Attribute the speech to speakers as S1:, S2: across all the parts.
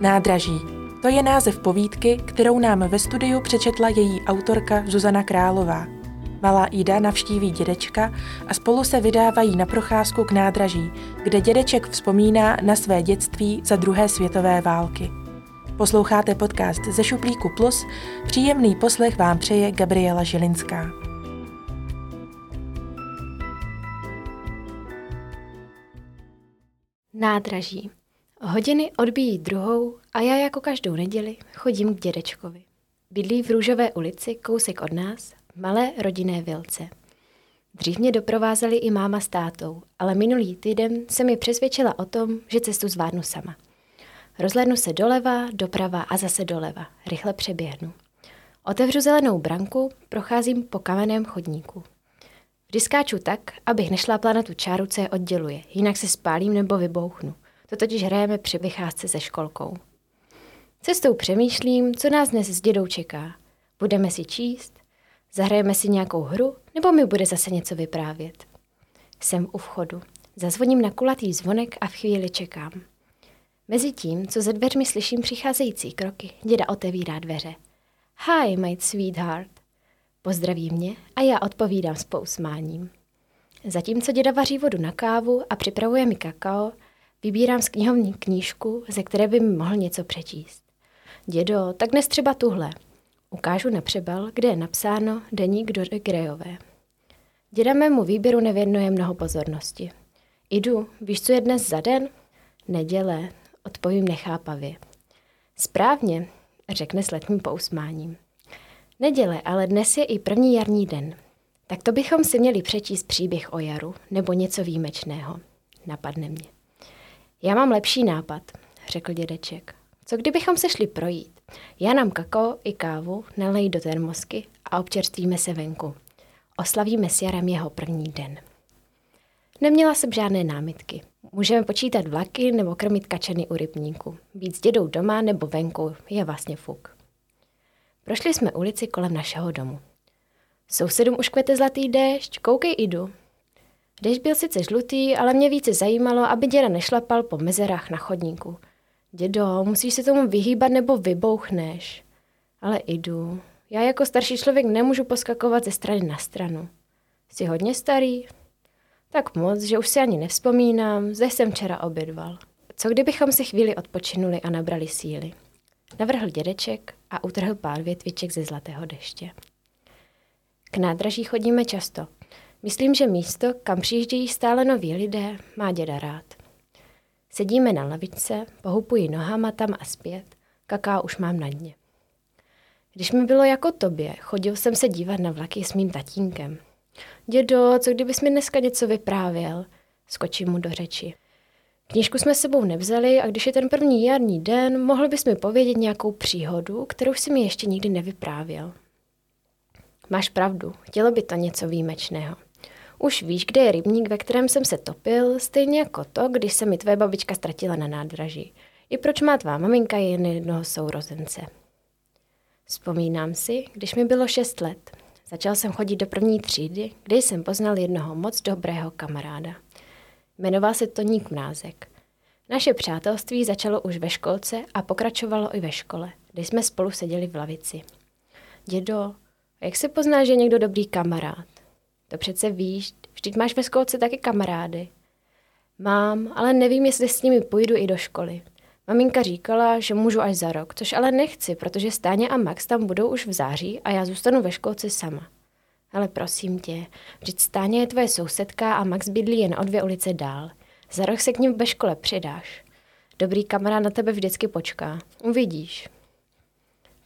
S1: Nádraží. To je název povídky, kterou nám ve studiu přečetla její autorka Zuzana Králová. Malá Ida navštíví dědečka a spolu se vydávají na procházku k nádraží, kde dědeček vzpomíná na své dětství za druhé světové války. Posloucháte podcast ze Šuplíku Plus, příjemný poslech vám přeje Gabriela Žilinská.
S2: Nádraží. Hodiny odbíjí druhou a já jako každou neděli chodím k dědečkovi. Bydlí v Růžové ulici, kousek od nás, v malé rodinné vilce. Dřív mě doprovázeli i máma s tátou, ale minulý týden se mi přesvědčila o tom, že cestu zvládnu sama. Rozhlednu se doleva, doprava a zase doleva. Rychle přeběhnu. Otevřu zelenou branku, procházím po kamenném chodníku. Vždy skáču tak, abych nešlápla na tu čáru, co je odděluje, jinak se spálím nebo vybouchnu. To totiž hrajeme při vycházce se školkou. Cestou přemýšlím, co nás dnes s dědou čeká. Budeme si číst, zahrajeme si nějakou hru, nebo mi bude zase něco vyprávět. Jsem u vchodu. Zazvoním na kulatý zvonek a v chvíli čekám. Mezitím, co ze dveřmi slyším přicházející kroky, děda otevírá dveře. Hi, my sweetheart. Pozdraví mě a já odpovídám s pousmáním. Zatímco děda vaří vodu na kávu a připravuje mi kakao, Vybírám z knihovní knížku, ze které by mi mohl něco přečíst. Dědo, tak dnes třeba tuhle. Ukážu na přebal, kde je napsáno Deník do Grejové. Děda mému výběru nevěnuje mnoho pozornosti. Idu, víš, co je dnes za den? Neděle, odpovím nechápavě. Správně, řekne s letním pousmáním. Neděle, ale dnes je i první jarní den. Tak to bychom si měli přečíst příběh o jaru nebo něco výjimečného. Napadne mě. Já mám lepší nápad, řekl dědeček. Co kdybychom se šli projít? Já nám kakao i kávu nalej do termosky a občerstvíme se venku. Oslavíme s Jarem jeho první den. Neměla jsem žádné námitky. Můžeme počítat vlaky nebo krmit kačeny u rybníku. Být s dědou doma nebo venku je vlastně fuk. Prošli jsme ulici kolem našeho domu. Sousedům už kvete zlatý déšť, koukej jdu. Dešť byl sice žlutý, ale mě více zajímalo, aby děda nešlapal po mezerách na chodníku. Dědo, musíš se tomu vyhýbat nebo vybouchneš. Ale jdu. Já jako starší člověk nemůžu poskakovat ze strany na stranu. Jsi hodně starý? Tak moc, že už si ani nevzpomínám, zde jsem včera obědval. Co kdybychom si chvíli odpočinuli a nabrali síly? Navrhl dědeček a utrhl pár větviček ze zlatého deště. K nádraží chodíme často – Myslím, že místo, kam přijíždějí stále noví lidé, má děda rád. Sedíme na lavičce, pohupuji nohama tam a zpět, kaká už mám na dně. Když mi bylo jako tobě, chodil jsem se dívat na vlaky s mým tatínkem. Dědo, co kdybys mi dneska něco vyprávěl? Skočím mu do řeči. Knížku jsme sebou nevzali a když je ten první jarní den, mohl bys mi povědět nějakou příhodu, kterou si mi ještě nikdy nevyprávěl. Máš pravdu, chtělo by to něco výjimečného. Už víš, kde je rybník, ve kterém jsem se topil, stejně jako to, když se mi tvé babička ztratila na nádraží. I proč má tvá maminka jen jednoho sourozence. Vzpomínám si, když mi bylo šest let. Začal jsem chodit do první třídy, kde jsem poznal jednoho moc dobrého kamaráda. Jmenoval se Toník Mrázek. Naše přátelství začalo už ve školce a pokračovalo i ve škole, kde jsme spolu seděli v lavici. Dědo, jak se pozná, že je někdo dobrý kamarád? To přece víš, vždyť máš ve školce taky kamarády. Mám, ale nevím, jestli s nimi půjdu i do školy. Maminka říkala, že můžu až za rok, což ale nechci, protože Stáně a Max tam budou už v září a já zůstanu ve školce sama. Ale prosím tě, vždyť Stáně je tvoje sousedka a Max bydlí jen o dvě ulice dál. Za rok se k ním ve škole přidáš. Dobrý kamarád na tebe vždycky počká. Uvidíš.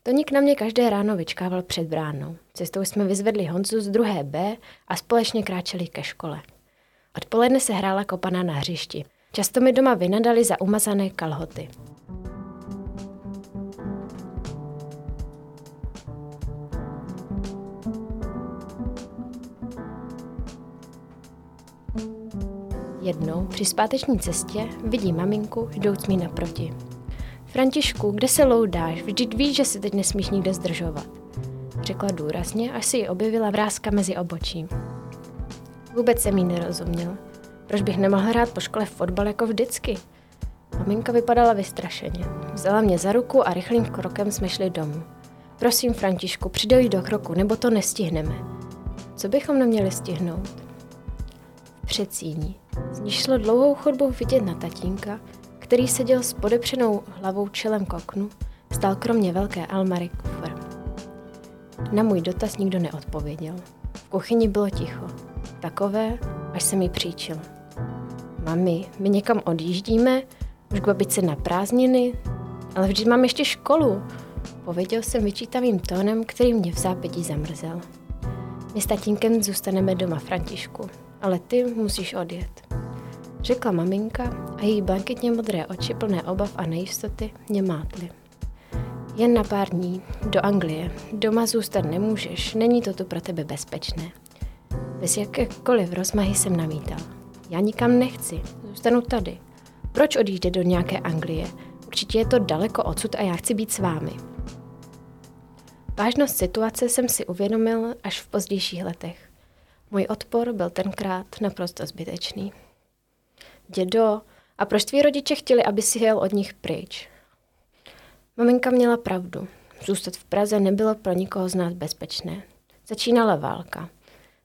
S2: Toník na mě každé ráno vyčkával před bránou. Cestou jsme vyzvedli Honzu z druhé B a společně kráčeli ke škole. Odpoledne se hrála kopaná na hřišti. Často mi doma vynadali za umazané kalhoty. Jednou při zpáteční cestě vidí maminku jdouc mi naproti. Františku, kde se loudáš? Vždyť víš, že si teď nesmíš nikde zdržovat. Řekla důrazně, až si ji objevila vrázka mezi obočím. Vůbec jsem jí nerozuměl. Proč bych nemohl hrát po škole fotbal jako vždycky? Maminka vypadala vystrašeně. Vzala mě za ruku a rychlým krokem jsme šli domů. Prosím, Františku, přidej do kroku, nebo to nestihneme. Co bychom neměli stihnout? V předsíní. Z ní šlo dlouhou chodbou vidět na tatínka, který seděl s podepřenou hlavou čelem k oknu, stál kromě velké almary kufr. Na můj dotaz nikdo neodpověděl. V kuchyni bylo ticho. Takové, až se mi příčil. Mami, my někam odjíždíme? Už k babice na prázdniny? Ale vždyť mám ještě školu. Pověděl jsem vyčítavým tónem, který mě v zápětí zamrzel. My s tatínkem zůstaneme doma, Františku, ale ty musíš odjet. Řekla maminka a její blanketně modré oči plné obav a nejistoty mě mátly. Jen na pár dní, do Anglie. Doma zůstat nemůžeš, není to tu pro tebe bezpečné. Bez jakékoliv rozmahy jsem namítal. Já nikam nechci, zůstanu tady. Proč odjíždět do nějaké Anglie? Určitě je to daleko odsud a já chci být s vámi. Vážnost situace jsem si uvědomil až v pozdějších letech. Můj odpor byl tenkrát naprosto zbytečný. Dědo, a proč tví rodiče chtěli, aby si jel od nich pryč? Maminka měla pravdu. Zůstat v Praze nebylo pro nikoho z nás bezpečné. Začínala válka.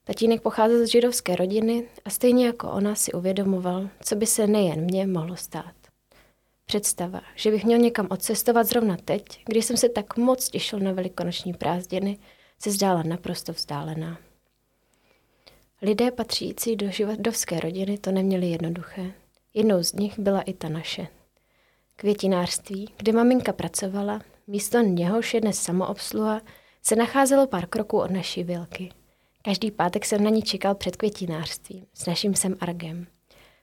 S2: Tatínek pocházel z židovské rodiny a stejně jako ona si uvědomoval, co by se nejen mně mohlo stát. Představa, že bych měl někam odcestovat zrovna teď, když jsem se tak moc těšil na velikonoční prázdniny, se zdála naprosto vzdálená. Lidé patřící do židovské rodiny to neměli jednoduché. Jednou z nich byla i ta naše. Květinářství, kde maminka pracovala, místo něhož je dnes samoobsluha, se nacházelo pár kroků od naší vilky. Každý pátek jsem na ní čekal před květinářstvím s naším sem Argem.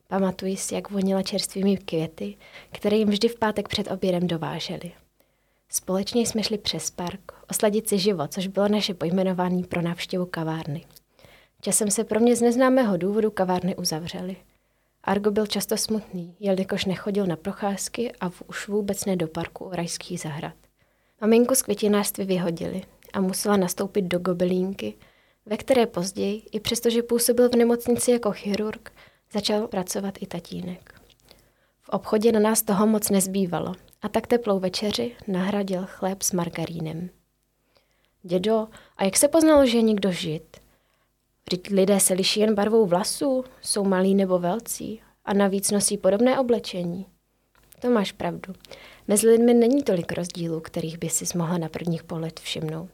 S2: Pamatuji si, jak vonila čerstvými květy, které jim vždy v pátek před obědem dováželi. Společně jsme šli přes park, osladit si život, což bylo naše pojmenování pro návštěvu kavárny. Časem se pro mě z neznámého důvodu kavárny uzavřely. Argo byl často smutný, jelikož nechodil na procházky a už vůbec ne do parku u rajských zahrad. Maminku z květinářství vyhodili a musela nastoupit do gobelínky, ve které později, i přestože působil v nemocnici jako chirurg, začal pracovat i tatínek. V obchodě na nás toho moc nezbývalo a tak teplou večeři nahradil chléb s margarínem. Dědo, a jak se poznalo, že je někdo žid? Lidé se liší jen barvou vlasů, jsou malí nebo velcí a navíc nosí podobné oblečení. To máš pravdu. Mezi lidmi není tolik rozdílů, kterých by si mohla na prvních pohled všimnout.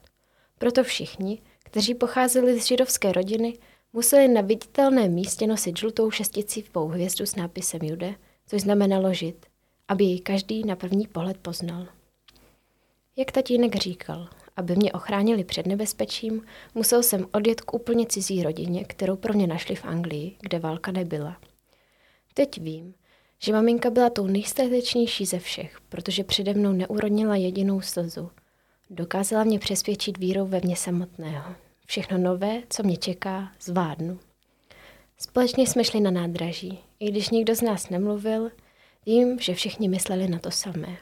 S2: Proto všichni, kteří pocházeli z židovské rodiny, museli na viditelném místě nosit žlutou šesticívkou hvězdu s nápisem Jude, což znamenalo žid, aby ji každý na první pohled poznal. Jak tatínek říkal, aby mě ochránili před nebezpečím, musel jsem odjet k úplně cizí rodině, kterou pro mě našli v Anglii, kde válka nebyla. Teď vím, že maminka byla tou nejstatečnější ze všech, protože přede mnou neurodnila jedinou slzu. Dokázala mě přesvědčit vírou ve mě samotného. Všechno nové, co mě čeká, zvládnu. Společně jsme šli na nádraží. I když nikdo z nás nemluvil, vím, že všichni mysleli na to samé.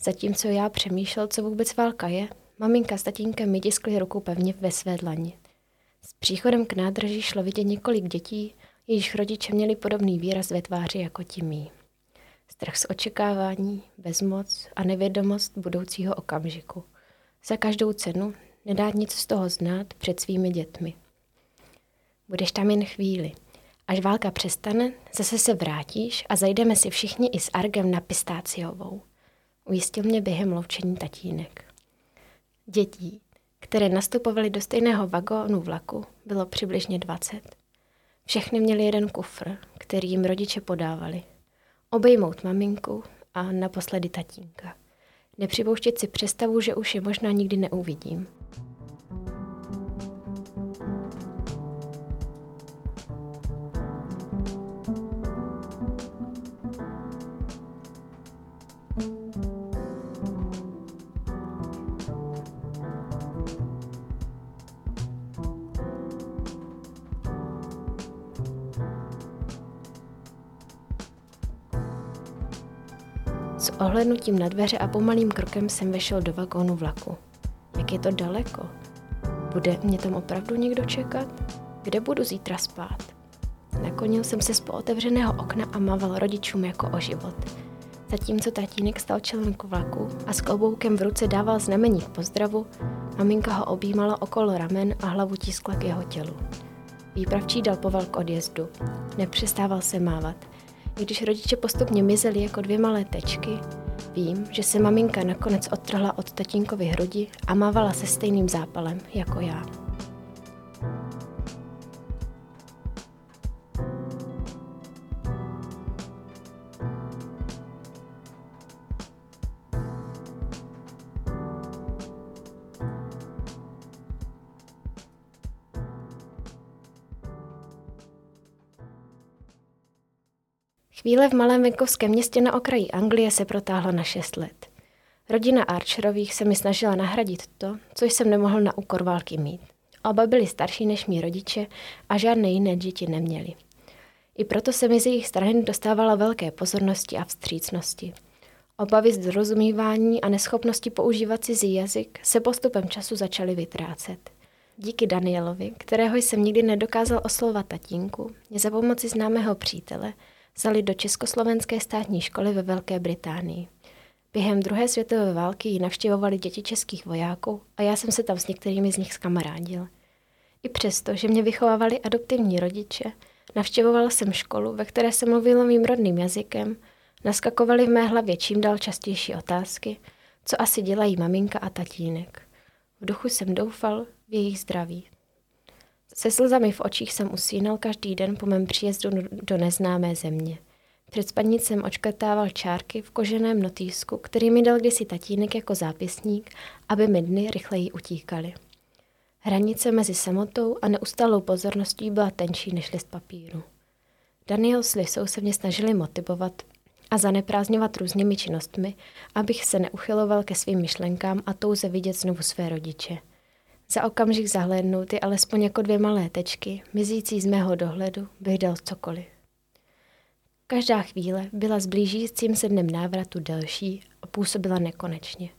S2: Zatímco já přemýšlel, co vůbec válka je, maminka s tatínkem mi tiskli ruku pevně ve své dlani. S příchodem k nádraží šlo vidět několik dětí, jejichž rodiče měli podobný výraz ve tváři jako ti mý. Strach z očekávání, bezmoc a nevědomost budoucího okamžiku. Za každou cenu nedát nic z toho znát před svými dětmi. Budeš tam jen chvíli. Až válka přestane, zase se vrátíš a zajdeme si všichni i s Argem na pistáciovou. Ujistil mě během loučení tatínek. Dětí, které nastupovaly do stejného vagónu vlaku, bylo přibližně 20. Všechny měli jeden kufr, který jim rodiče podávali. Obejmout maminku a naposledy tatínka. Nepřipouštět si představu, že už je možná nikdy neuvidím – Ohlednutím na dveře a pomalým krokem jsem vešel do vagónu vlaku. Jak je to daleko? Bude mě tam opravdu někdo čekat? Kde budu zítra spát? Nakonil jsem se z pootevřeného okna a mával rodičům jako o život. Zatímco tatínek stal čelem k vlaku a s kloboukem v ruce dával znamení k pozdravu, maminka ho objímala okolo ramen a hlavu tiskla k jeho tělu. Výpravčí dal povel k odjezdu. Nepřestával se mávat. I když rodiče postupně mizeli jako dvě malé tečky, vím, že se maminka nakonec odtrhla od tatínkovy hrudi a mávala se stejným zápalem jako já. Chvíle v malém venkovském městě na okraji Anglie se protáhlo na šest let. Rodina Archerových se mi snažila nahradit to, co jsem nemohl na úkor války mít. Oba byli starší než mý rodiče a žádné jiné děti neměli. I proto se mi z jejich strany dostávala velké pozornosti a vstřícnosti. Obavy z dorozumívání a neschopnosti používat cizí jazyk se postupem času začaly vytrácet. Díky Danielovi, kterého jsem nikdy nedokázal oslovovat tatínku, mě za pomoci známého přítele vzali do Československé státní školy ve Velké Británii. Během druhé světové války ji navštěvovali děti českých vojáků a já jsem se tam s některými z nich skamarádil. I přesto, že mě vychovávali adoptivní rodiče, navštěvoval jsem školu, ve které se mluvilo mým rodným jazykem, naskakovaly v mé hlavě čím dál častější otázky, co asi dělají maminka a tatínek. V duchu jsem doufal v jejich zdraví. Se slzami v očích jsem usínal každý den po mém příjezdu do neznámé země. Před spaní jsem očkrtával čárky v koženém notýsku, který mi dal kdysi tatínek jako zápisník, aby mi dny rychleji utíkaly. Hranice mezi samotou a neustálou pozorností byla tenčí než list papíru. Daniel s Lisou se mě snažili motivovat a zaneprázdňovat různými činnostmi, abych se neuchyloval ke svým myšlenkám a touze vidět znovu své rodiče – za okamžik zahlédnouty alespoň jako dvě malé tečky, mizící z mého dohledu, bych dal cokoliv. Každá chvíle byla s blížícím se dnem návratu delší a působila nekonečně.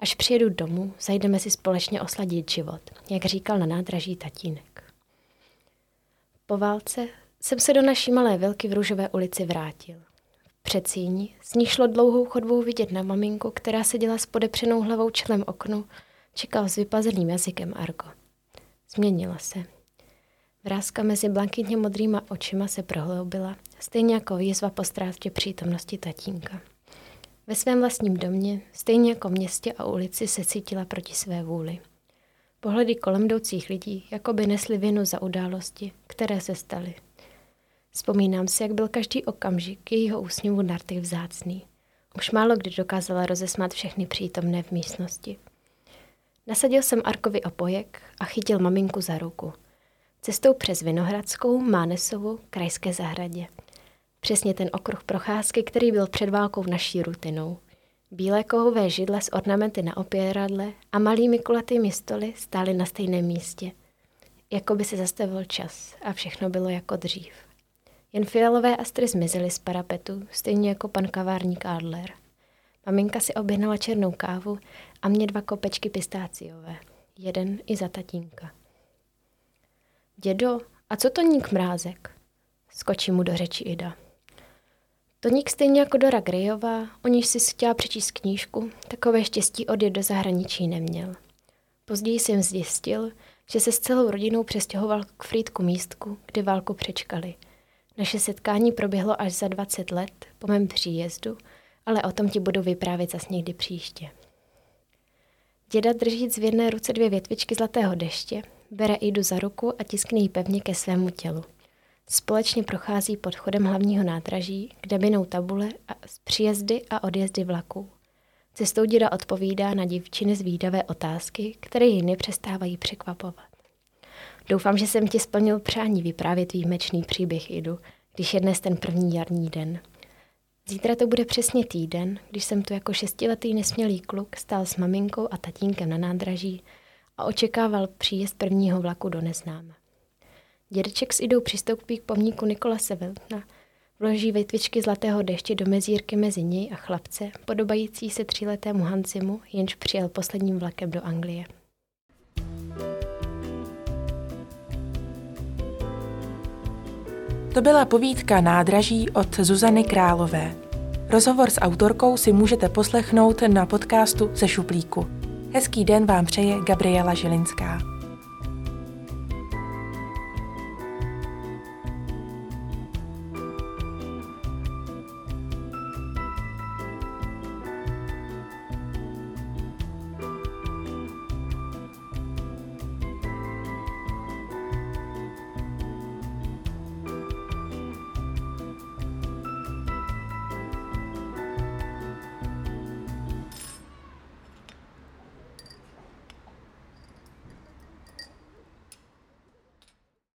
S2: Až přijedu domů, zajdeme si společně osladit život, jak říkal na nádraží tatínek. Po válce jsem se do naší malé vilky v Růžové ulici vrátil. V předsíni z ní šlo dlouhou chodbou vidět na maminku, která seděla s podepřenou hlavou čelem oknu Čekal s vypazeným jazykem Argo. Změnila se. Vrázka mezi blankitně modrýma očima se prohloubila, stejně jako výzva po ztrátě přítomnosti tatínka. Ve svém vlastním domě, stejně jako městě a ulici, se cítila proti své vůli. Pohledy kolem jdoucích lidí jako by nesli vinu za události, které se staly. Vzpomínám si, jak byl každý okamžik jejího úsměvu nartych vzácný. Už málo kdy dokázala rozesmát všechny přítomné v místnosti. Nasadil jsem Arkovi opojek a chytil maminku za ruku. Cestou přes Vinohradskou, Mánesovu, krajské zahradě. Přesně ten okruh procházky, který byl před válkou naší rutinou. Bílé kovové židle s ornamenty na opěradle a malými kulatými stoly stály na stejném místě. Jako by se zastavil čas a všechno bylo jako dřív. Jen fialové astry zmizely z parapetu, stejně jako pan kavárník Adler. Maminka si objednala černou kávu a mě dva kopečky pistáciové. Jeden i za tatínka. Dědo, a co to ník mrázek? Skočí mu do řeči Ida. Toník stejně jako Dora Grejová, o níž si chtěla přečíst knížku, takové štěstí odjet do zahraničí neměl. Později jsem zjistil, že se s celou rodinou přestěhoval k Frýdku místku, kde válku přečkali. Naše setkání proběhlo až za 20 let po mém příjezdu, ale o tom ti budu vyprávět zas někdy příště. Děda drží v jedné ruce dvě větvičky zlatého deště, bere Idu za ruku a tiskne ji pevně ke svému tělu. Společně prochází pod chodem hlavního nádraží, kde binou tabule a příjezdy a odjezdy vlaků. Cestou děda odpovídá na divčiny zvídavé otázky, které ji nepřestávají překvapovat. Doufám, že jsem ti splnil přání vyprávět výjimečný příběh Idu, když je dnes ten první jarní den – Zítra to bude přesně týden, když jsem tu jako šestiletý nesmělý kluk stál s maminkou a tatínkem na nádraží a očekával příjezd prvního vlaku do neznáma. Dědeček s Idou přistoupí k pomníku Nikolase Veltna, vloží větvičky zlatého deště do mezírky mezi něj a chlapce, podobající se tříletému Hansimu, jenž přijel posledním vlakem do Anglie.
S1: To byla povídka Nádraží od Zuzany Králové. Rozhovor s autorkou si můžete poslechnout na podcastu ze šuplíku. Hezký den vám přeje Gabriela Žilinská.